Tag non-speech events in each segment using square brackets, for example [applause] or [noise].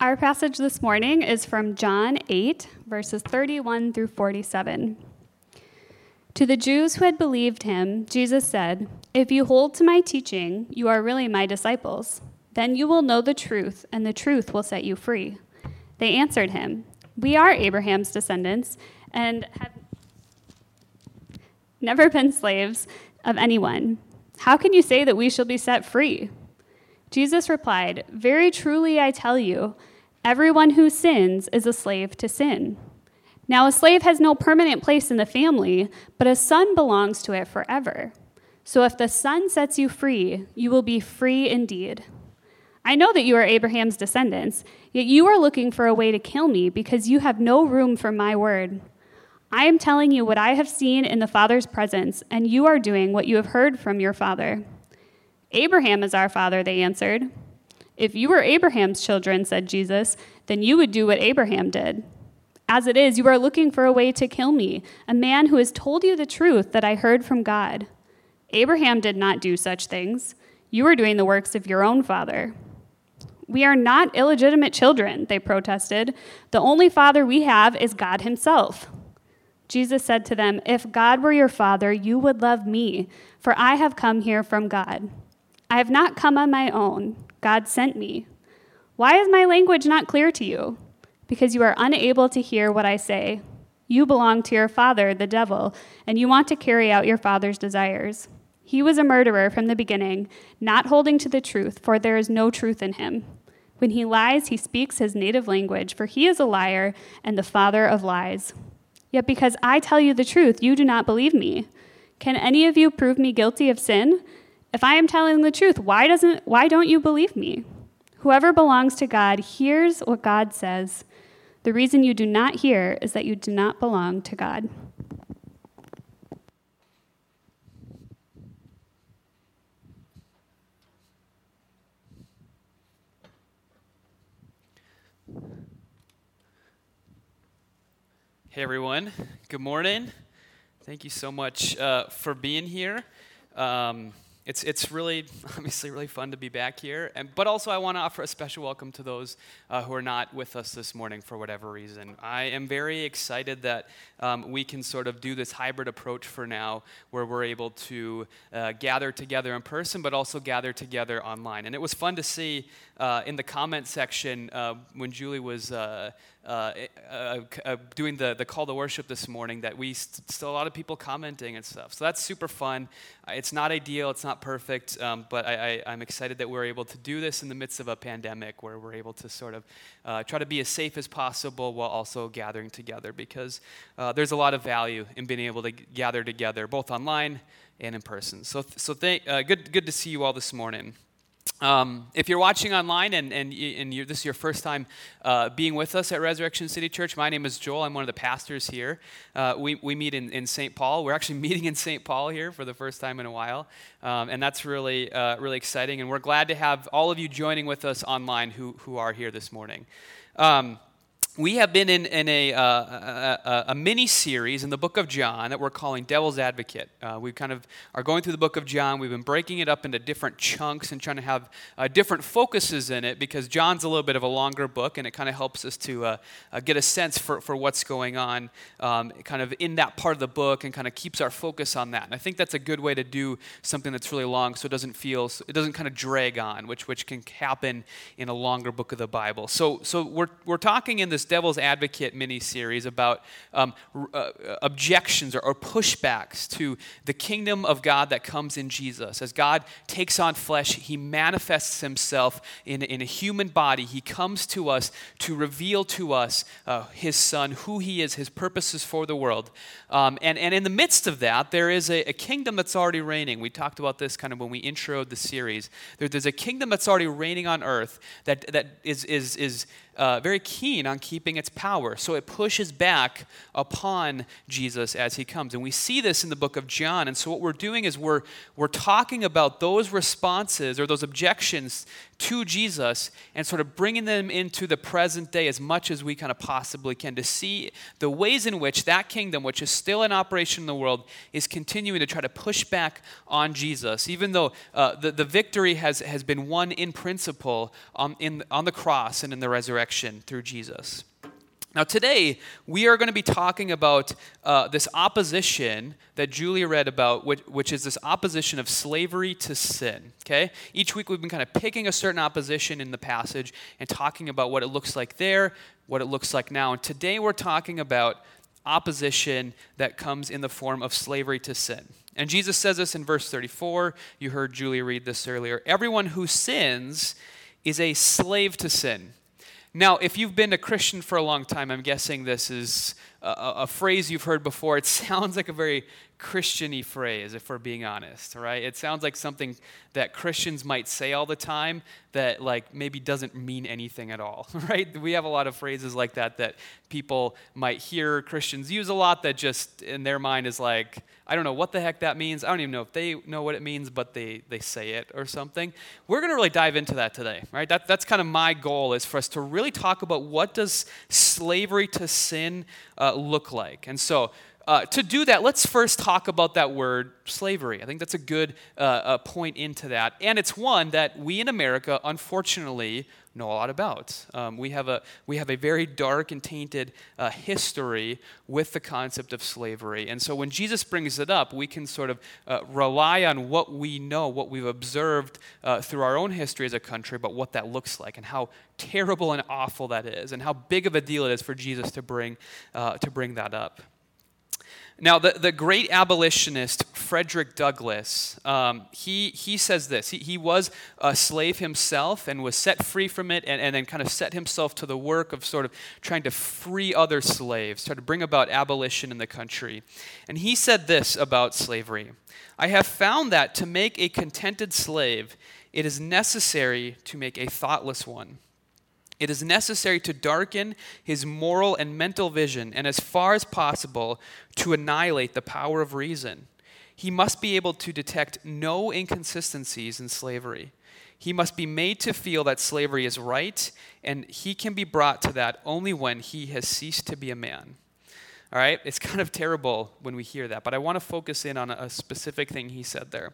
Our passage this morning is from John 8, verses 31 through 47. To the Jews who had believed him, Jesus said, If you hold to my teaching, you are really my disciples. Then you will know the truth, and the truth will set you free. They answered him, We are Abraham's descendants and have never been slaves of anyone. How can you say that we shall be set free? Jesus replied, Very truly I tell you, everyone who sins is a slave to sin. Now, a slave has no permanent place in the family, but a son belongs to it forever. So if the son sets you free, you will be free indeed. I know that you are Abraham's descendants, yet you are looking for a way to kill me because you have no room for my word. I am telling you what I have seen in the Father's presence, and you are doing what you have heard from your father. Abraham is our father, they answered. If you were Abraham's children, said Jesus, then you would do what Abraham did. As it is, you are looking for a way to kill me, a man who has told you the truth that I heard from God. Abraham did not do such things. You are doing the works of your own father. We are not illegitimate children, they protested. The only father we have is God Himself. Jesus said to them, If God were your father, you would love me, for I have come here from God. I have not come on my own. God sent me. Why is my language not clear to you? Because you are unable to hear what I say. You belong to your father, the devil, and you want to carry out your father's desires. He was a murderer from the beginning, not holding to the truth, for there is no truth in him. When he lies, he speaks his native language, for he is a liar and the father of lies. Yet because I tell you the truth, you do not believe me. Can any of you prove me guilty of sin? If I am telling the truth, why doesn't why don't you believe me? Whoever belongs to God hears what God says. The reason you do not hear is that you do not belong to God. Hey everyone, good morning. Thank you so much uh, for being here. Um, it's, it's really, [laughs] obviously, really fun to be back here. And, but also, I want to offer a special welcome to those uh, who are not with us this morning for whatever reason. I am very excited that um, we can sort of do this hybrid approach for now, where we're able to uh, gather together in person, but also gather together online. And it was fun to see uh, in the comment section uh, when Julie was uh, uh, uh, uh, doing the, the call to worship this morning that we st- still a lot of people commenting and stuff. So that's super fun. Uh, it's not ideal, it's not perfect, um, but I, am excited that we're able to do this in the midst of a pandemic where we're able to sort of try to be as safe as possible while also gathering together because there's a lot of value in being able to g- gather together both online and in person. So, so th- good, good to see you all this morning. Um, if you're watching online and, and, and this is your first time uh, being with us at Resurrection City Church, my name is Joel. I'm one of the pastors here. Uh, we, we meet in, in St. Paul. We're actually [laughs] meeting in St. Paul here for the first time in a while. Um, and that's really, uh, really exciting. And we're glad to have all of you joining with us online who, who are here this morning. Um, we have been in, in a, uh, a, a, mini series in the book of John that we're calling Devil's Advocate. Uh, we kind of are going through the book of John. We've been breaking it up into different chunks and trying to have uh, different focuses in it because John's a little bit of a longer book and it kind of helps us to uh, uh, get a sense for, for what's going on um, kind of in that part of the book and kind of keeps our focus on that. And I think that's a good way to do something that's really long so it doesn't feel, it doesn't kind of drag on, which, which can happen in a longer book of the Bible. So, so we're, we're talking in this Devil's Advocate mini series about um, uh, objections or, or pushbacks to the kingdom of God that comes in Jesus. As God takes on flesh, he manifests himself in, in a human body. He comes to us to reveal to us uh, his son, who he is, his purposes for the world. Um, and, and in the midst of that, there is a, a, kingdom that's already reigning. We talked about this kind of when we introed the series. There, there's a kingdom that's already reigning on earth that, that is, is, is uh, very keen on keeping its power. So it pushes back upon Jesus as he comes. And we see this in the book of John. And so what we're doing is we're, we're talking about those responses or those objections to Jesus and sort of bringing them into the present day as much as we kind of possibly can to see the ways in which that kingdom, which is still in operation in the world, is continuing to try to push back on Jesus, even though uh, the, the victory has, has been won in principle on, in, on the cross and in the resurrection through Jesus. Now, today, we are going to be talking about uh, this opposition that Julia read about, which, which, is this opposition of slavery to sin. Okay? Each week, we've been kind of picking a certain opposition in the passage and talking about what it looks like there, what it looks like now. And today, we're talking about opposition that comes in the form of slavery to sin. And Jesus says this in verse 34. You heard Julia read this earlier. Everyone who sins is a slave to sin. Now, if you've been a Christian for a long time, I'm guessing this is a, a phrase you've heard before. It [laughs] sounds like a very Christiany phrase, if we're being honest, right? It sounds like something that Christians might say all the time that, like, maybe doesn't mean anything at all, [laughs] right? We have a lot of phrases like that that people might hear Christians use a lot that just in their mind is like, I don't know what the heck that means. I don't even know if they know what it means, but they, they say it or something. We're going to really dive into that today, right? That, that's kind of my goal is for us to really talk about what does slavery to sin uh, look like. And so uh, to do that, let's first talk about that word slavery. I think that's a good uh, uh, point into that. And it's one that we in America, unfortunately, know a lot about. Um, we, have a, we have a very dark and tainted uh, history with the concept of slavery. And so when Jesus brings it up, we can sort of uh, rely on what we know, what we've observed uh, through our own history as a country about what that looks like and how terrible and awful that is and how big of a deal it is for Jesus to bring, to bring that up. Now, the, the great abolitionist Frederick Douglass, um, he, he says this. He, he was a slave himself and was set free from it and, and then kind of set himself to the work of sort of trying to free other slaves, try to bring about abolition in the country. And he said this about slavery I have found that to make a contented slave, it is necessary to make a thoughtless one. It is necessary to darken his moral and mental vision, and as far as possible, to annihilate the power of reason. He must be able to detect no inconsistencies in slavery. He must be made to feel that slavery is right, and he can be brought to that only when he has ceased to be a man. All right? It's [laughs] kind of terrible when we hear that, but I want to focus in on a specific thing he said there.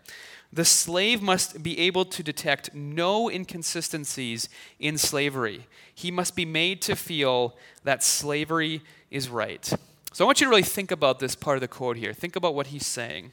The slave must be able to detect no inconsistencies in slavery. He must be made to feel that slavery is right. So I want you to really think about this part of the quote here. Think about what he's saying.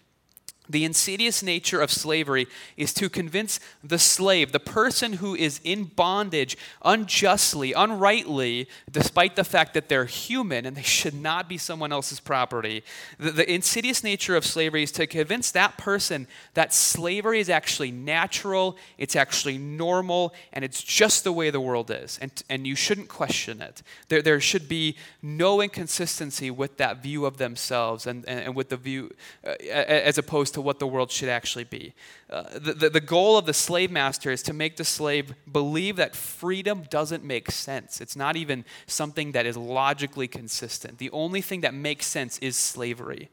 The insidious nature of slavery is to convince the slave, the person who is in bondage unjustly, unrightly, despite the fact that they're human and they should not be someone else's property. The, the, insidious nature of slavery is to convince that person that slavery is actually natural, it's actually normal, and it's just the way the world is. And, and you shouldn't question it. There, there should be no inconsistency with that view of themselves and, and, and with the view, uh, as opposed to what the world should actually be. Uh, the, the, the goal of the slave master is to make the slave believe that freedom doesn't make sense. It's not even something that is logically consistent. The only thing that makes sense is slavery.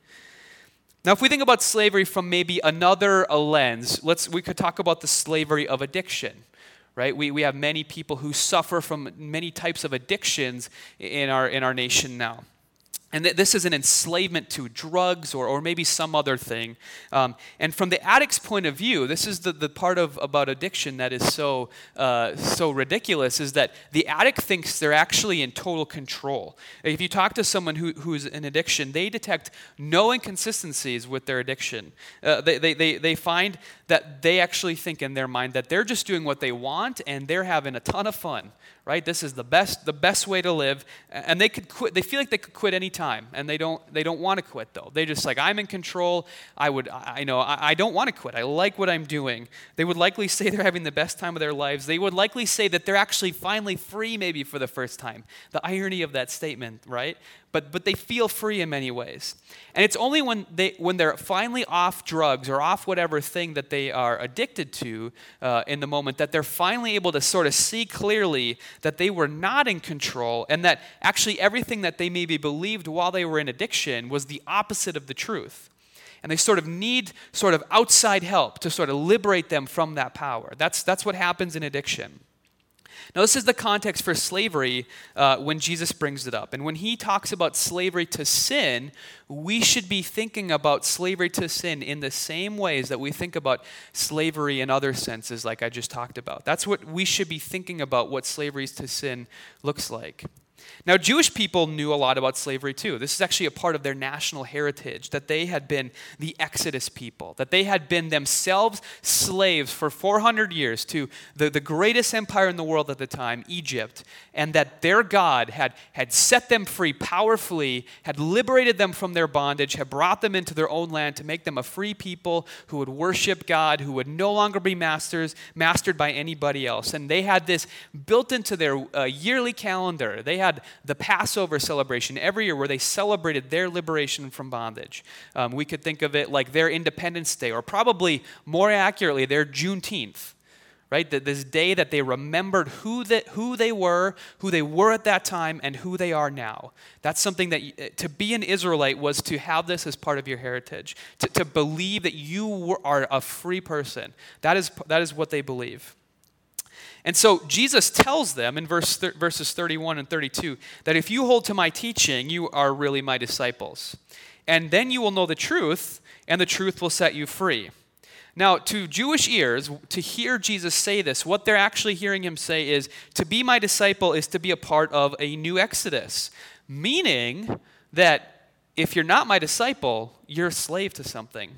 Now, if we think about slavery from maybe another lens, let's, we could talk about the slavery of addiction right? We, we have many people who suffer from many types of addictions in our, in our nation now. And th- this is an enslavement to drugs or, or maybe some other thing. Um, and from the addict's point of view, this is the, the part of about addiction that is so, uh, so ridiculous is that the addict thinks they're actually in total control. If you talk to someone who, who's in addiction, they detect no inconsistencies with their addiction. Uh, they, they, they, they find that they actually think in their mind that they're just doing what they want and they're having a ton of fun, right? This is the best, the best way to live. And they could quit, they feel like they could quit any time, and they don't, they don't want to quit though. They just like, I'm in control. I would, I know, I, I don't want to quit. I like what I'm doing. They would likely [laughs] say they're having the best time of their lives. They would likely say that they're actually finally free, maybe for the first time. The irony of that statement, right? but, but they feel free in many ways. And it's only when, they, when they're finally off drugs or off whatever thing that they are addicted to uh, in the moment that they're finally able to sort of see clearly that they were not in control and that actually everything that they maybe believed while they were in addiction was the opposite of the truth. And they sort of need sort of outside help to sort of liberate them from that power. That's, that's what happens in addiction. Now, this is the context for slavery uh, when Jesus brings it up. And when he talks about slavery to sin, we should be thinking about slavery to sin in the same ways that we think about slavery in other senses, like I just talked about. That's what we should be thinking about what slavery to sin looks like. Now, Jewish people knew a lot about slavery too. This is actually a part of their national heritage that they had been the Exodus people, that they had been themselves slaves for 400 years to the, the greatest empire in the world at the time, Egypt, and that their God had, had set them free powerfully, had liberated them from their bondage, had brought them into their own land to make them a free people who would worship God, who would no longer be masters, mastered by anybody else. And they had this built into their uh, yearly calendar. They had the Passover celebration every year where they celebrated their liberation from bondage. Um, we could think of it like their Independence Day, or probably more accurately, their Juneteenth. Right? This day that they remembered who, the, who they were, who they were at that time, and who they are now. That's something that uh, to be an Israelite was to have this as part of your heritage, to, to believe that you were, are a free person. That is, that is what they believe. And so Jesus tells them in verse th- verses 31 and 32 that if you hold to my teaching, you are really my disciples. And then you will know the truth, and the truth will set you free. Now, to Jewish ears, to hear Jesus say this, what they're actually hearing him say is to be my disciple is to be a part of a new exodus, meaning that if you're not my disciple, you're a slave to something.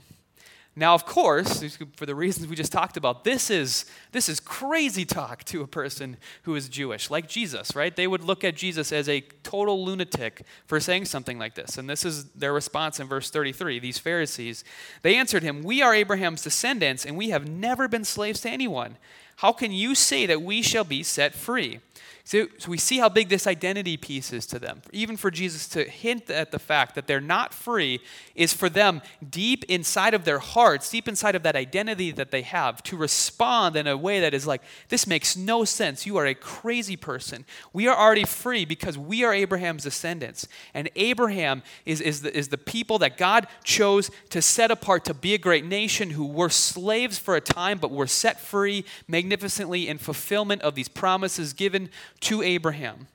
Now, of course, for the reasons we just talked about, this is, this is crazy talk to a person who is Jewish, like Jesus, right? They would look at Jesus as a total lunatic for saying something like this. And this is their response in verse 33. These Pharisees, they answered him, We are Abraham's descendants, and we have never been slaves to anyone. How can you say that we shall be set free? So, so, we see how big this identity piece is to them. Even for Jesus to hint at the fact that they're not free is for them deep inside of their hearts, deep inside of that identity that they have, to respond in a way that is like, this makes no sense. You are a crazy person. We are already free because we are Abraham's descendants. And Abraham is, is, the, is the people that God chose to set apart to be a great nation who were slaves for a time, but were set free magnificently in fulfillment of these promises given to Abraham.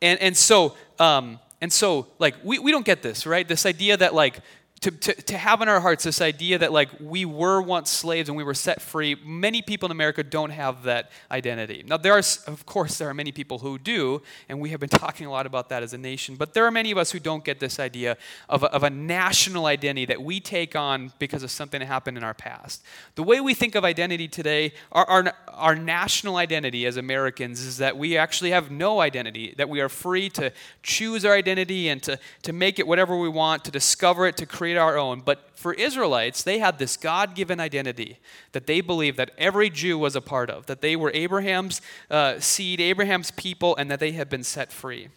And, and so, um, and so, like, we, we don't get this, right? This idea that, like, to, to, to have in our hearts this idea that like we were once slaves and we were set free. Many people in america don't have that identity. Now there are of course there are many people who do and we have been [laughs] talking a lot about that as a nation but there are many of us who don't get this idea of a, of a national identity that we take on because of something that happened in our past. The way we think of identity today our, our, our national identity as americans is that we actually have no identity that we are free to choose our identity and to, to make it whatever we want to discover it to create our own. But for Israelites, they had this God given identity that they believed that every Jew was a part of, that they were Abraham's uh, seed, Abraham's people, and that they had been set free.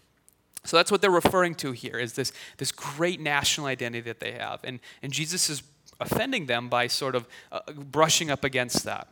So that's what they're referring to here is this, this great national identity that they have. And, and Jesus is offending them by sort of uh, brushing up against that.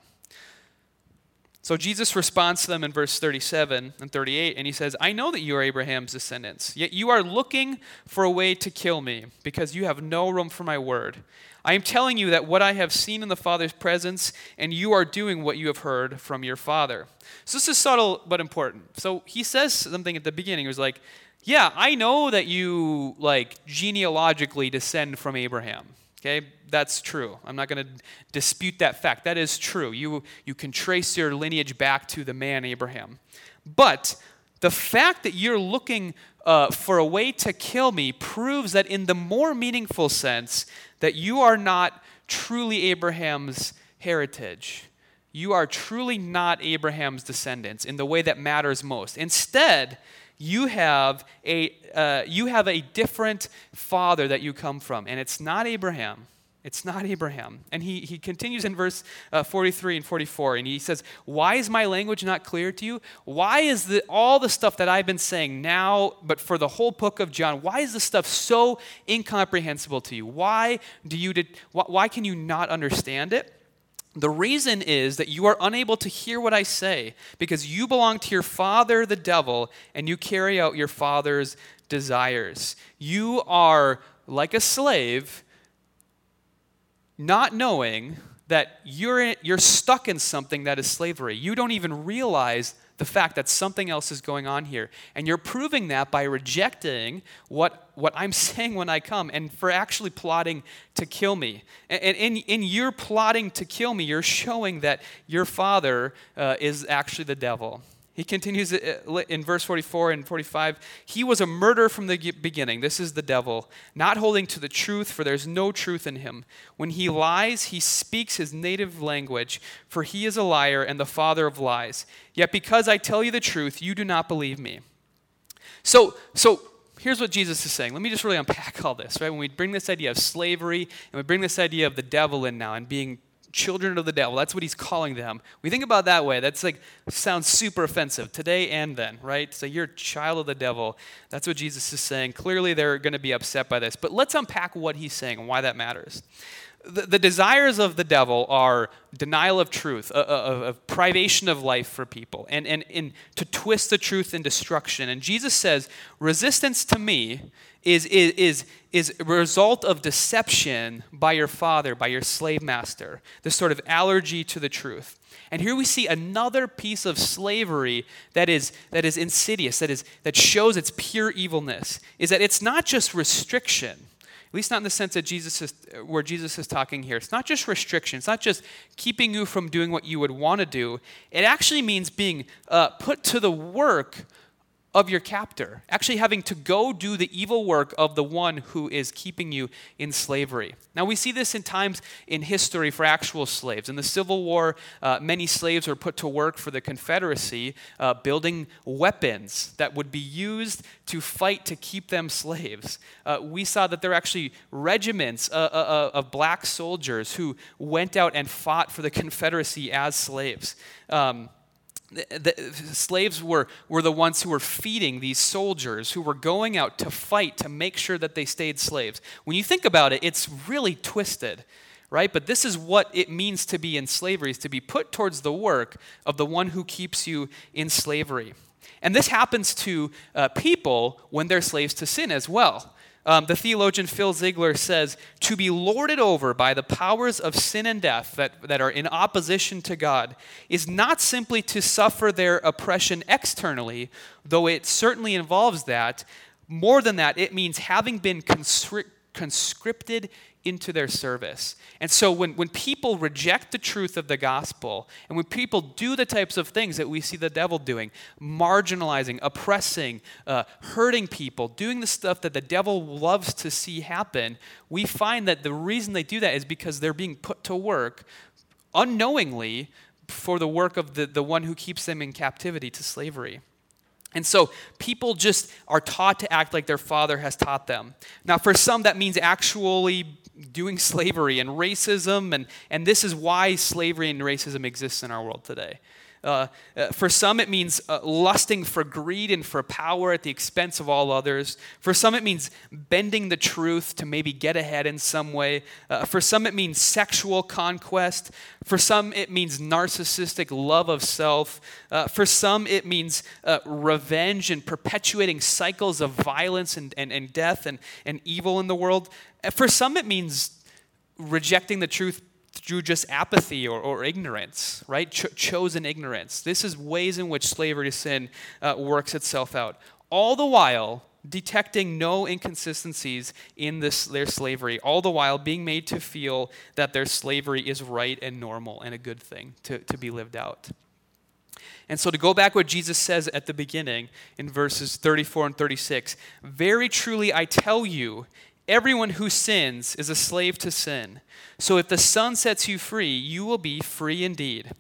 So Jesus responds to them in verse 37 and 38, and he says, I know that you are Abraham's descendants, yet you are looking for a way to kill me, because you have no room for my word. I am telling you that what I have seen in the Father's presence, and you are doing what you have heard from your Father. So this is subtle but important. So he says something at the beginning. He was like, Yeah, I know that you, like, genealogically descend from Abraham. Okay, that's true. I'm not going to dispute that fact. That is true. You, you can trace your lineage back to the man Abraham. But the fact that you're looking uh, for a way to kill me proves that, in the more meaningful sense, that you are not truly Abraham's heritage. You are truly not Abraham's descendants in the way that matters most. Instead, you have a, uh, you have a different father that you come from, and it's not Abraham. It's not Abraham. And he, he continues in verse uh, 43 and 44, and he says, Why is my language not clear to you? Why is the, all the stuff that I've been saying now, but for the whole book of John, why is this stuff so incomprehensible to you? Why, do you did, why, why can you not understand it? The reason is that you are unable to hear what I say because you belong to your father, the devil, and you carry out your father's desires. You are like a slave not knowing that you're, you're stuck in something that is slavery. You don't even realize the fact that something else is going on here. And you're proving that by rejecting what, what I'm [laughs] saying when I come and for actually plotting to kill me. And, in, in your plotting to kill me, you're showing that your father uh, is actually the devil. He continues uh, in verse 44 and 45 He was a murderer from the beginning. This is the devil, not holding to the truth, for there's no truth in him. When he lies, he speaks his native language, for he is a liar and the father of lies. Yet because I tell you the truth, you do not believe me. So, so here's what Jesus is saying. Let me just really unpack all this, right? When we bring this idea of slavery and we bring this idea of the devil in now and being children of the devil. That's what he's calling them. We think about that way. That's like sounds super offensive today and then, right? So you're a child of the devil. That's what Jesus is saying. Clearly, they're going to be upset by this. But let's unpack what he's saying and why that matters. The, the desires of the devil are denial of truth, of, privation of life for people, and, and, and to twist the truth in destruction. And Jesus says, resistance to me is, is, is, is a result of deception by your father, by your slave master, this sort of allergy to the truth. And here we see another piece of slavery that is, that is insidious, that, is, that shows its pure evilness, is that it's not just restriction, least not in the sense that Jesus is, where Jesus is talking here. It's not just restriction, it's not just keeping you from doing what you would want to do. It actually means being uh, put to the work of your captor, actually having to go do the evil work of the one who is keeping you in slavery. Now, we see this in times in history for actual slaves. In the Civil War, uh, many slaves were put to work for the Confederacy, uh, building weapons that would be used to fight to keep them slaves. Uh, we saw that there were actually regiments uh, uh, uh, of black soldiers who went out and fought for the Confederacy as slaves. Um, the, slaves were, were the ones who were feeding these soldiers who were going out to fight to make sure that they stayed slaves. When you think about it, it's really twisted, right? But this is what it means to be in slavery, is to be put towards the work of the one who keeps you in slavery. And this happens to uh, people when they're slaves to sin as well. Um, the theologian Phil Ziegler says, to be lorded over by the powers of sin and death that, that are in opposition to God is not simply to suffer their oppression externally, though it certainly involves that. More than that, it means having been conscripted conscripted into their service. And so when, when people reject the truth of the gospel, and when people do the types of things that we see the devil doing, marginalizing, oppressing, uh, hurting people, doing the stuff that the devil loves to see happen, we find that the reason they do that is because they're being put to work unknowingly for the work of the, the one who keeps them in captivity to slavery. And so people just are taught to act like their father has taught them. Now, for some, that means actually doing slavery and racism, and, and this is why slavery and racism exists in our world today. Uh, uh, for some, it means uh, lusting for greed and for power at the expense of all others. For some, it means bending the truth to maybe get ahead in some way. Uh, for some, it means sexual conquest. For some, it means narcissistic love of self. Uh, for some, it means uh, revenge and perpetuating cycles of violence and, and, and death and, and evil in the world. For some, it means rejecting the truth through just apathy or, or ignorance, right? Ch- chosen ignorance. This is ways in which slavery to sin uh, works itself out. All the while, detecting no inconsistencies in this, their slavery, all the while being made to feel that their slavery is right and normal and a good thing to, to be lived out. And so, to go back what Jesus says at the beginning in verses 34 and 36 Very truly I tell you, Everyone who sins is a slave to sin. So if the Son sets you free, you will be free indeed.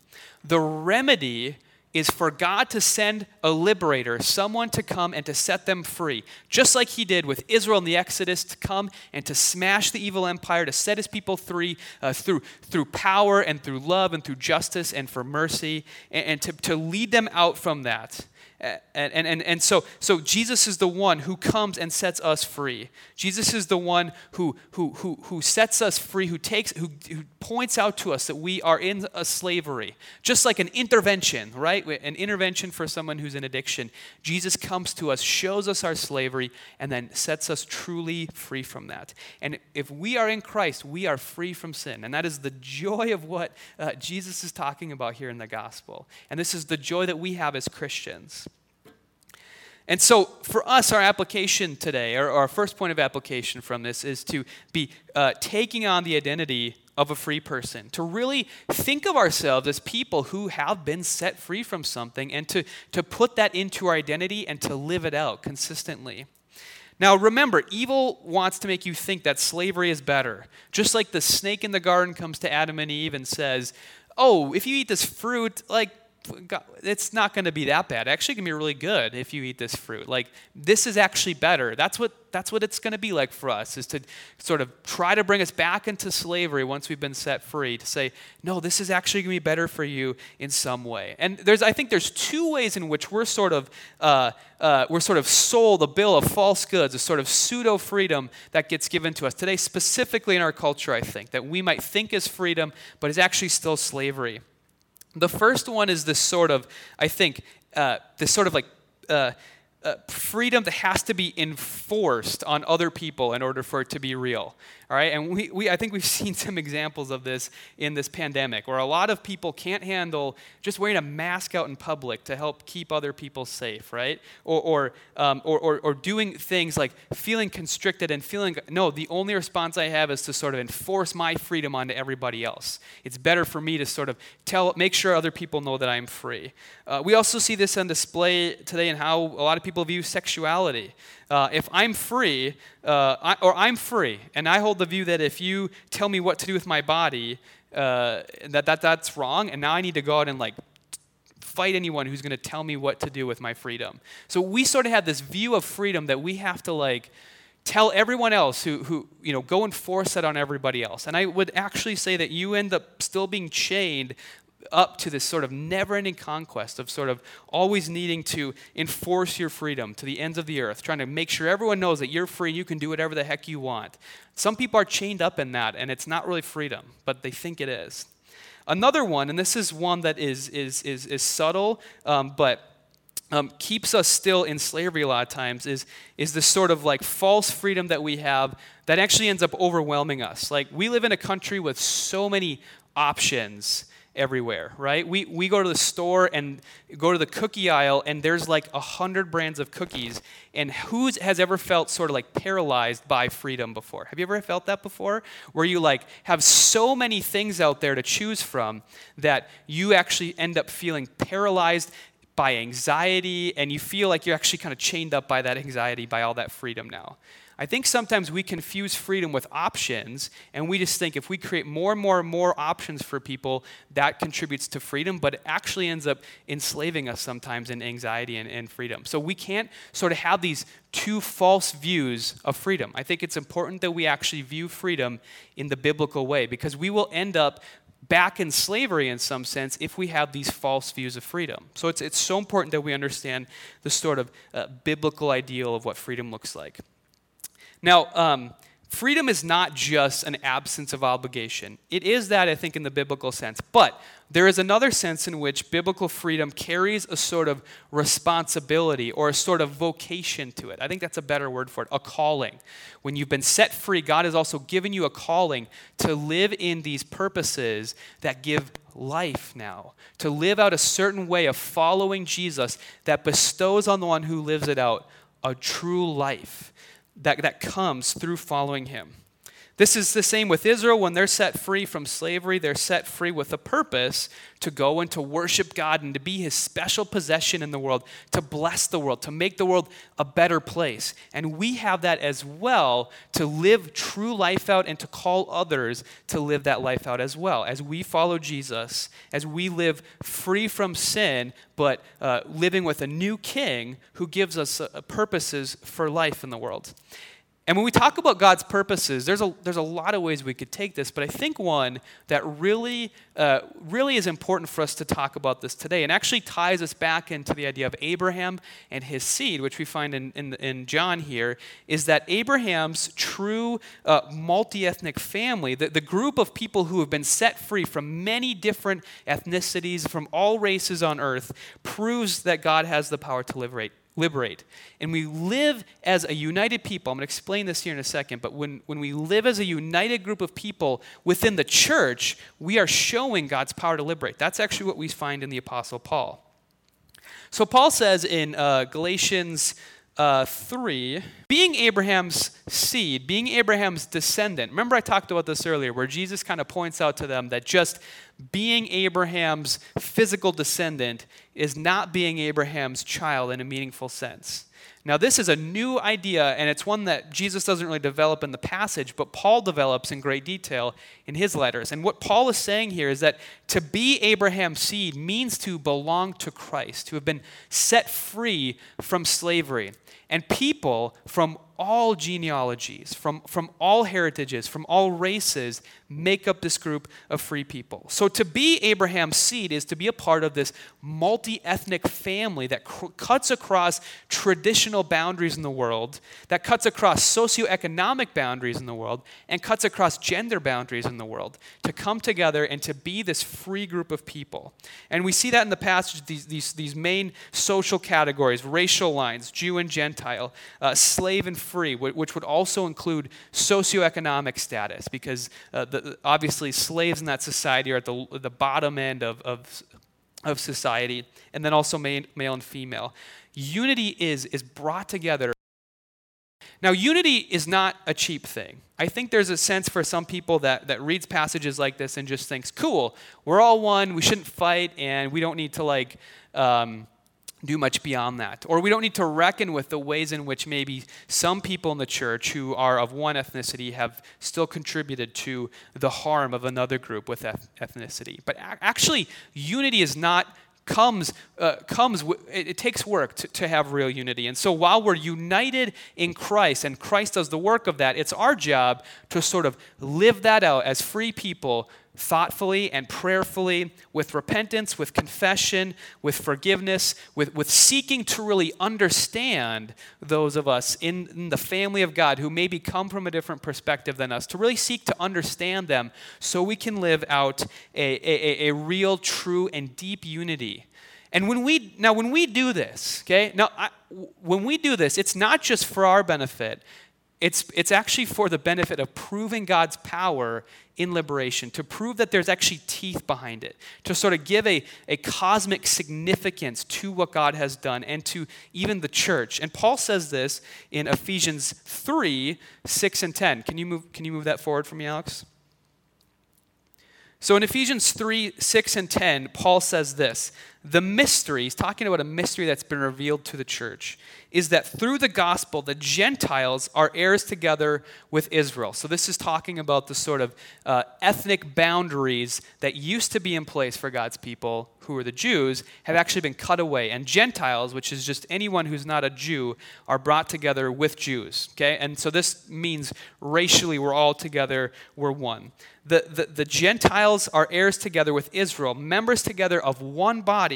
The remedy is for God to send a liberator, someone to come and to set them free, just like He did with Israel in the Exodus, to come and to smash the evil empire, to set His people free uh, through, through power and through love and through justice and for mercy, and, and to, to lead them out from that. And, and, and so, so Jesus is the one who comes and sets us free. Jesus is the one who, who, who, who sets us free, who, takes, who, who points out to us that we are in a slavery. Just like an intervention, right? An intervention for someone who's in addiction. Jesus comes to us, shows us our slavery, and then sets us truly free from that. And if we are in Christ, we are free from sin. And that is the joy of what uh, Jesus is talking about here in the gospel. And this is the joy that we have as Christians. And so, for us, our application today, or our first point of application from this, is to be uh, taking on the identity of a free person, to really think of ourselves as people who have been set free from something, and to, to put that into our identity and to live it out consistently. Now, remember, evil wants to make you think that slavery is better. Just like the snake in the garden comes to Adam and Eve and says, Oh, if you eat this fruit, like it's not going to be that bad. Actually, it can be really good if you eat this fruit. Like this is actually better. That's what that's what it's going to be like for us is to sort of try to bring us back into slavery once we've been set free. To say no, this is actually going to be better for you in some way. And there's I think there's two ways in which we're sort of uh, uh, we're sort of sold a bill of false goods, a sort of pseudo freedom that gets given to us today, specifically in our culture. I think that we might think is freedom, but is actually still slavery. The first one is this sort of, I think, uh, this sort of like uh, uh, freedom that has to be enforced on other people in order for it to be real. All right, and we, we, I think we've [laughs] seen some examples of this in this pandemic where a lot of people can't handle just wearing a mask out in public to help keep other people safe, right? Or, or, um, or, or, or doing things like feeling constricted and feeling, no, the only response I have is to sort of enforce my freedom onto everybody else. It's better for me to sort of tell, make sure other people know that I'm free. Uh, we also see this on display today in how a lot of people view sexuality. Uh, if I'm free, uh, I, or I'm free, and I hold the view that if you tell me what to do with my body, uh, that, that that's wrong, and now I need to go out and like fight anyone who's going to tell me what to do with my freedom. So we sort of have this view of freedom that we have to like tell everyone else who, who you know go and force that on everybody else and i would actually say that you end up still being chained up to this sort of never ending conquest of sort of always needing to enforce your freedom to the ends of the earth, trying to make sure everyone knows that you're free and you can do whatever the heck you want. Some people are chained up in that, and it's not really freedom, but they think it is. Another one, and this is one that is, is, is, is subtle, um, but um, keeps us still in slavery a lot of times is, is this sort of like false freedom that we have that actually ends up overwhelming us. Like, we live in a country with so many options everywhere, right? We, we go to the store and go to the cookie aisle, and there's like a hundred brands of cookies. And who has ever felt sort of like paralyzed by freedom before? Have you ever felt that before? Where you like have so many things out there to choose from that you actually end up feeling paralyzed by anxiety, and you feel like you're actually kind of chained up by that anxiety, by all that freedom now. I think sometimes we confuse freedom with options, and we just think if we create more and more and more options for people, that contributes to freedom, but it actually ends up enslaving us sometimes in anxiety and, and freedom. So we can't sort of have these two false views of freedom. I think it's important that we actually view freedom in the biblical way because we will end up back in slavery in some sense if we have these false views of freedom. So it's, it's so important that we understand the sort of uh, biblical ideal of what freedom looks like. Now, um, freedom is not just an absence of obligation. It is that, I think, in the biblical sense. But there is another sense in which biblical freedom carries a sort of responsibility or a sort of vocation to it. I think that's a better word for it a calling. When you've been set free, God has also given you a calling to live in these purposes that give life now, to live out a certain way of following Jesus that bestows on the one who lives it out a true life that, that comes through following him. This is the same with Israel. When they're set free from slavery, they're set free with a purpose to go and to worship God and to be his special possession in the world, to bless the world, to make the world a better place. And we have that as well to live true life out and to call others to live that life out as well. As we follow Jesus, as we live free from sin, but uh, living with a new king who gives us uh, purposes for life in the world. And when we talk about God's purposes, there's a, there's a lot of ways we could take this, but I think one that really, uh, really is important for us to talk about this today and actually ties us back into the idea of Abraham and his seed, which we find in, in, in John here, is that Abraham's true uh, multi ethnic family, the, the group of people who have been set free from many different ethnicities, from all races on earth, proves that God has the power to liberate liberate. And we live as a united people. I'm going to explain this here in a second, but when, when we live as a united group of people within the church, we are showing God's power to liberate. That's actually what we find in the Apostle Paul. So Paul says in uh, Galatians uh, 3, being Abraham's seed, being Abraham's descendant. Remember, I talked about this earlier, where Jesus kind of points out to them that just being Abraham's physical descendant is not being Abraham's child in a meaningful sense. Now, this is a new idea, and it's one that Jesus doesn't really develop in the passage, but Paul develops in great detail in his letters. And what Paul is saying here is that to be Abraham's seed means to belong to Christ, to have been set free from slavery. And people from all genealogies, from, from all heritages, from all races, make up this group of free people. So to be Abraham's seed is to be a part of this multi ethnic family that cr- cuts across traditional boundaries in the world, that cuts across socioeconomic boundaries in the world, and cuts across gender boundaries in the world, to come together and to be this free group of people. And we see that in the passage, these, these, these main social categories racial lines, Jew and Gentile, uh, slave and free, which would also include socioeconomic status, because uh, the, obviously slaves in that society are at the, the bottom end of, of, of society, and then also male, and female. Unity is, is brought together. Now, unity is not a cheap thing. I think there's a sense for some people that, that reads passages like this and just thinks, cool, we're all one, we shouldn't fight, and we don't need to like um, do much beyond that. Or we don't need to reckon with the ways in which maybe some people in the church who are of one ethnicity have still contributed to the harm of another group with ethnicity. But actually, unity is not comes uh, comes it, it, takes work to, to have real unity and so while we're united in christ and christ does the work of that it's our job to sort of live that out as free people thoughtfully and prayerfully, with repentance, with confession, with forgiveness, with, with seeking to really understand those of us in, in, the family of God who maybe come from a different perspective than us, to really seek to understand them so we can live out a, a, a real, true, and deep unity. And when we now when we do this, okay, now I, when we do this, it's not just for our benefit. It's, it's actually for the benefit of proving God's power in liberation, to prove that there's actually teeth behind it, to sort of give a, a cosmic significance to what God has done and to even the church. And Paul says this in Ephesians 3 6 and 10. Can you move, can you move that forward for me, Alex? So in Ephesians 3 6 and 10, Paul says this The mystery, he's talking about a mystery that's been revealed to the church, is that through the gospel, the Gentiles are heirs together with Israel. So this is talking about the sort of uh, ethnic boundaries that used to be in place for God's people, who are the Jews, have actually been cut away. And Gentiles, which is just anyone who's not a Jew, are brought together with Jews. Okay? And so this means racially we're all together, we're one the, the, the Gentiles are heirs together with Israel, members together of one body,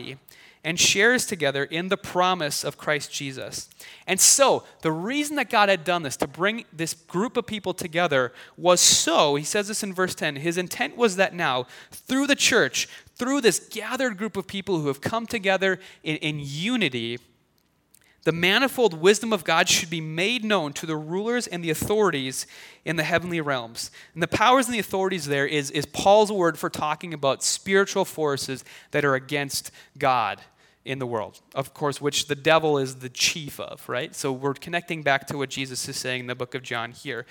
and shares together in the promise of Christ Jesus. And so, the reason that God had done this, to bring this group of people together, was so, he says this in verse 10, his intent was that now, through the church, through this gathered group of people who have come together in, in unity, the manifold wisdom of God should be made known to the rulers and the authorities in the heavenly realms. And the powers and the authorities there is, is Paul's word for talking about spiritual forces that are against God in the world, of course, which the devil is the chief of, right? So we're connecting back to what Jesus is saying in the book of John here.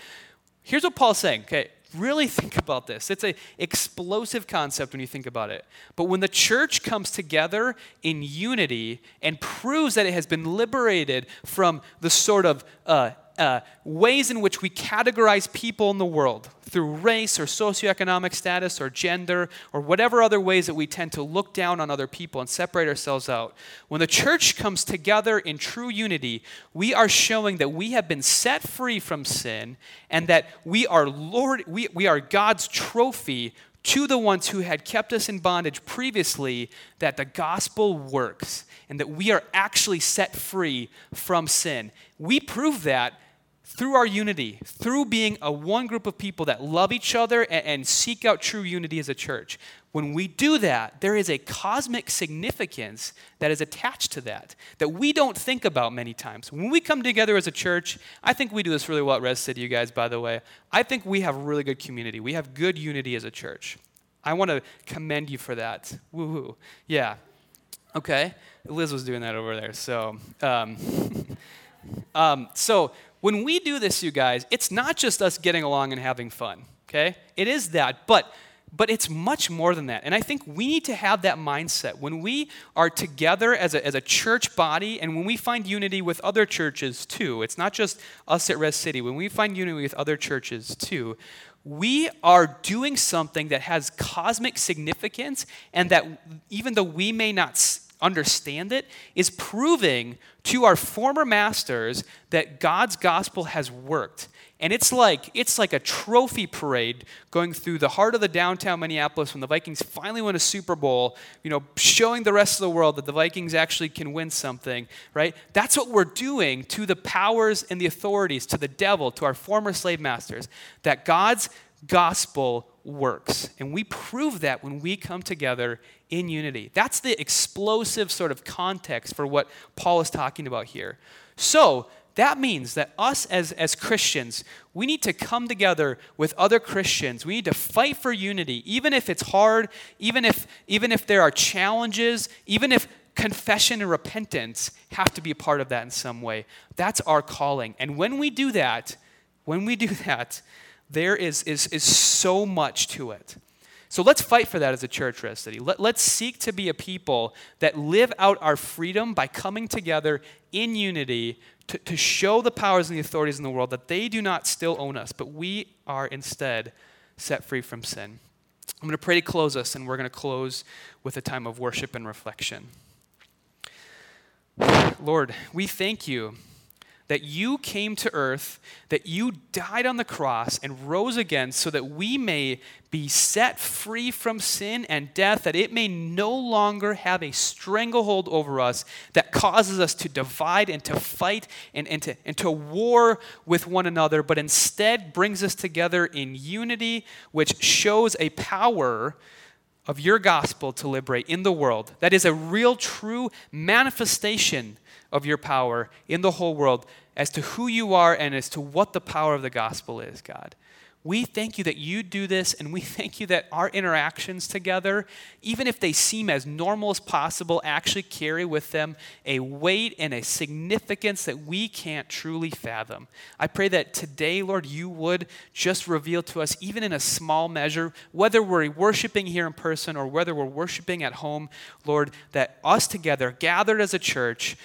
Here's what Paul's saying. Okay, Really think about this. It's an explosive concept when you think about it. But when the church comes together in unity and proves that it has been liberated from the sort of uh, uh, ways in which we categorize people in the world through race or socioeconomic status or gender or whatever other ways that we tend to look down on other people and separate ourselves out. When the church comes together in true unity, we are showing that we have been set free from sin and that we are Lord, we, we are God's trophy to the ones who had kept us in bondage previously that the gospel works and that we are actually set free from sin. We prove that through our unity, through being a one group of people that love each other and, and, seek out true unity as a church. When we do that, there is a cosmic significance that is attached to that that we don't think about many times. When we come together as a church, I think we do this really well at Res City, you guys, by the way. I think we have really good community. We have good unity as a church. I want to commend you for that. Woohoo. Yeah. Okay. Liz was doing that over there. So, um, [laughs] um, so when we do this, you guys, it's not just us getting along and having fun, okay? It is that, but but it's much more than that. And I think we need to have that mindset. When we are together as a, as a church body and when we find unity with other churches too, it's not just us at Res City, when we find unity with other churches too, we are doing something that has cosmic significance and that even though we may not understand it is proving to our former masters that God's gospel has worked. And it's like it's like a trophy parade going through the heart of the downtown Minneapolis when the Vikings finally win a Super Bowl, you know, showing the rest of the world that the Vikings actually can win something, right? That's what we're doing to the powers and the authorities, to the devil, to our former slave masters, that God's gospel works. And we prove that when we come together in unity. That's the explosive sort of context for what Paul is talking about here. So, that means that us as, as Christians, we need to come together with other Christians. We need to fight for unity, even if it's hard, even if, even if there are challenges, even if confession and repentance have to be a part of that in some way. That's our calling. And when we do that, when we do [laughs] that, there is, is, is so much to it. So let's fight for that as a church, Res City. Let, let's seek to be a people that live out our freedom by coming together in unity to, to show the powers and the authorities in the world that they do not still own us, but we are instead set free from sin. I'm going to pray to close us, and we're going to close with a time of worship and reflection. Lord, we thank you that you came to earth, that you died on the cross and rose again so that we may be set free from sin and death, that it may no longer have a stranglehold over us that causes us to divide and to fight and, and, to, and to war with one another, but instead brings us together in unity, which shows a power of your gospel to liberate in the world. That is a real, true manifestation of your power in the whole world as to who you are and as to what the power of the gospel is, God. We thank you that you do this, and we [laughs] thank you that our interactions together, even if they seem as normal as possible, actually carry with them a weight and a significance that we can't truly fathom. I pray that today, Lord, you would just reveal to us, even in a small measure, whether we're worshiping here in person or whether we're worshiping at home, Lord, that us together, gathered as a church,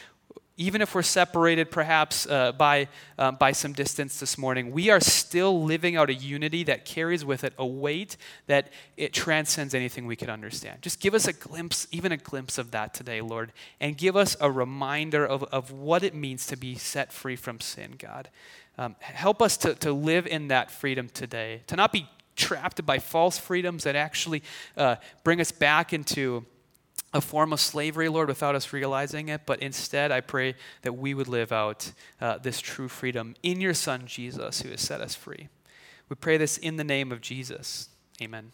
even if we're separated perhaps uh, by, uh, by some distance this morning, we are still living out a unity that carries with it a weight that it transcends anything we could understand. Just give us a glimpse, even a glimpse of that today, Lord, and give us a reminder of, of what it means to be set free from sin, God. Um, help us to, to live in that freedom today, to not be trapped by false freedoms that actually uh, bring us back into a form of slavery, Lord, without us realizing it, but instead I pray that we would live out uh, this true freedom in your Son, Jesus, who has set us free. We pray this in the name of Jesus. Amen.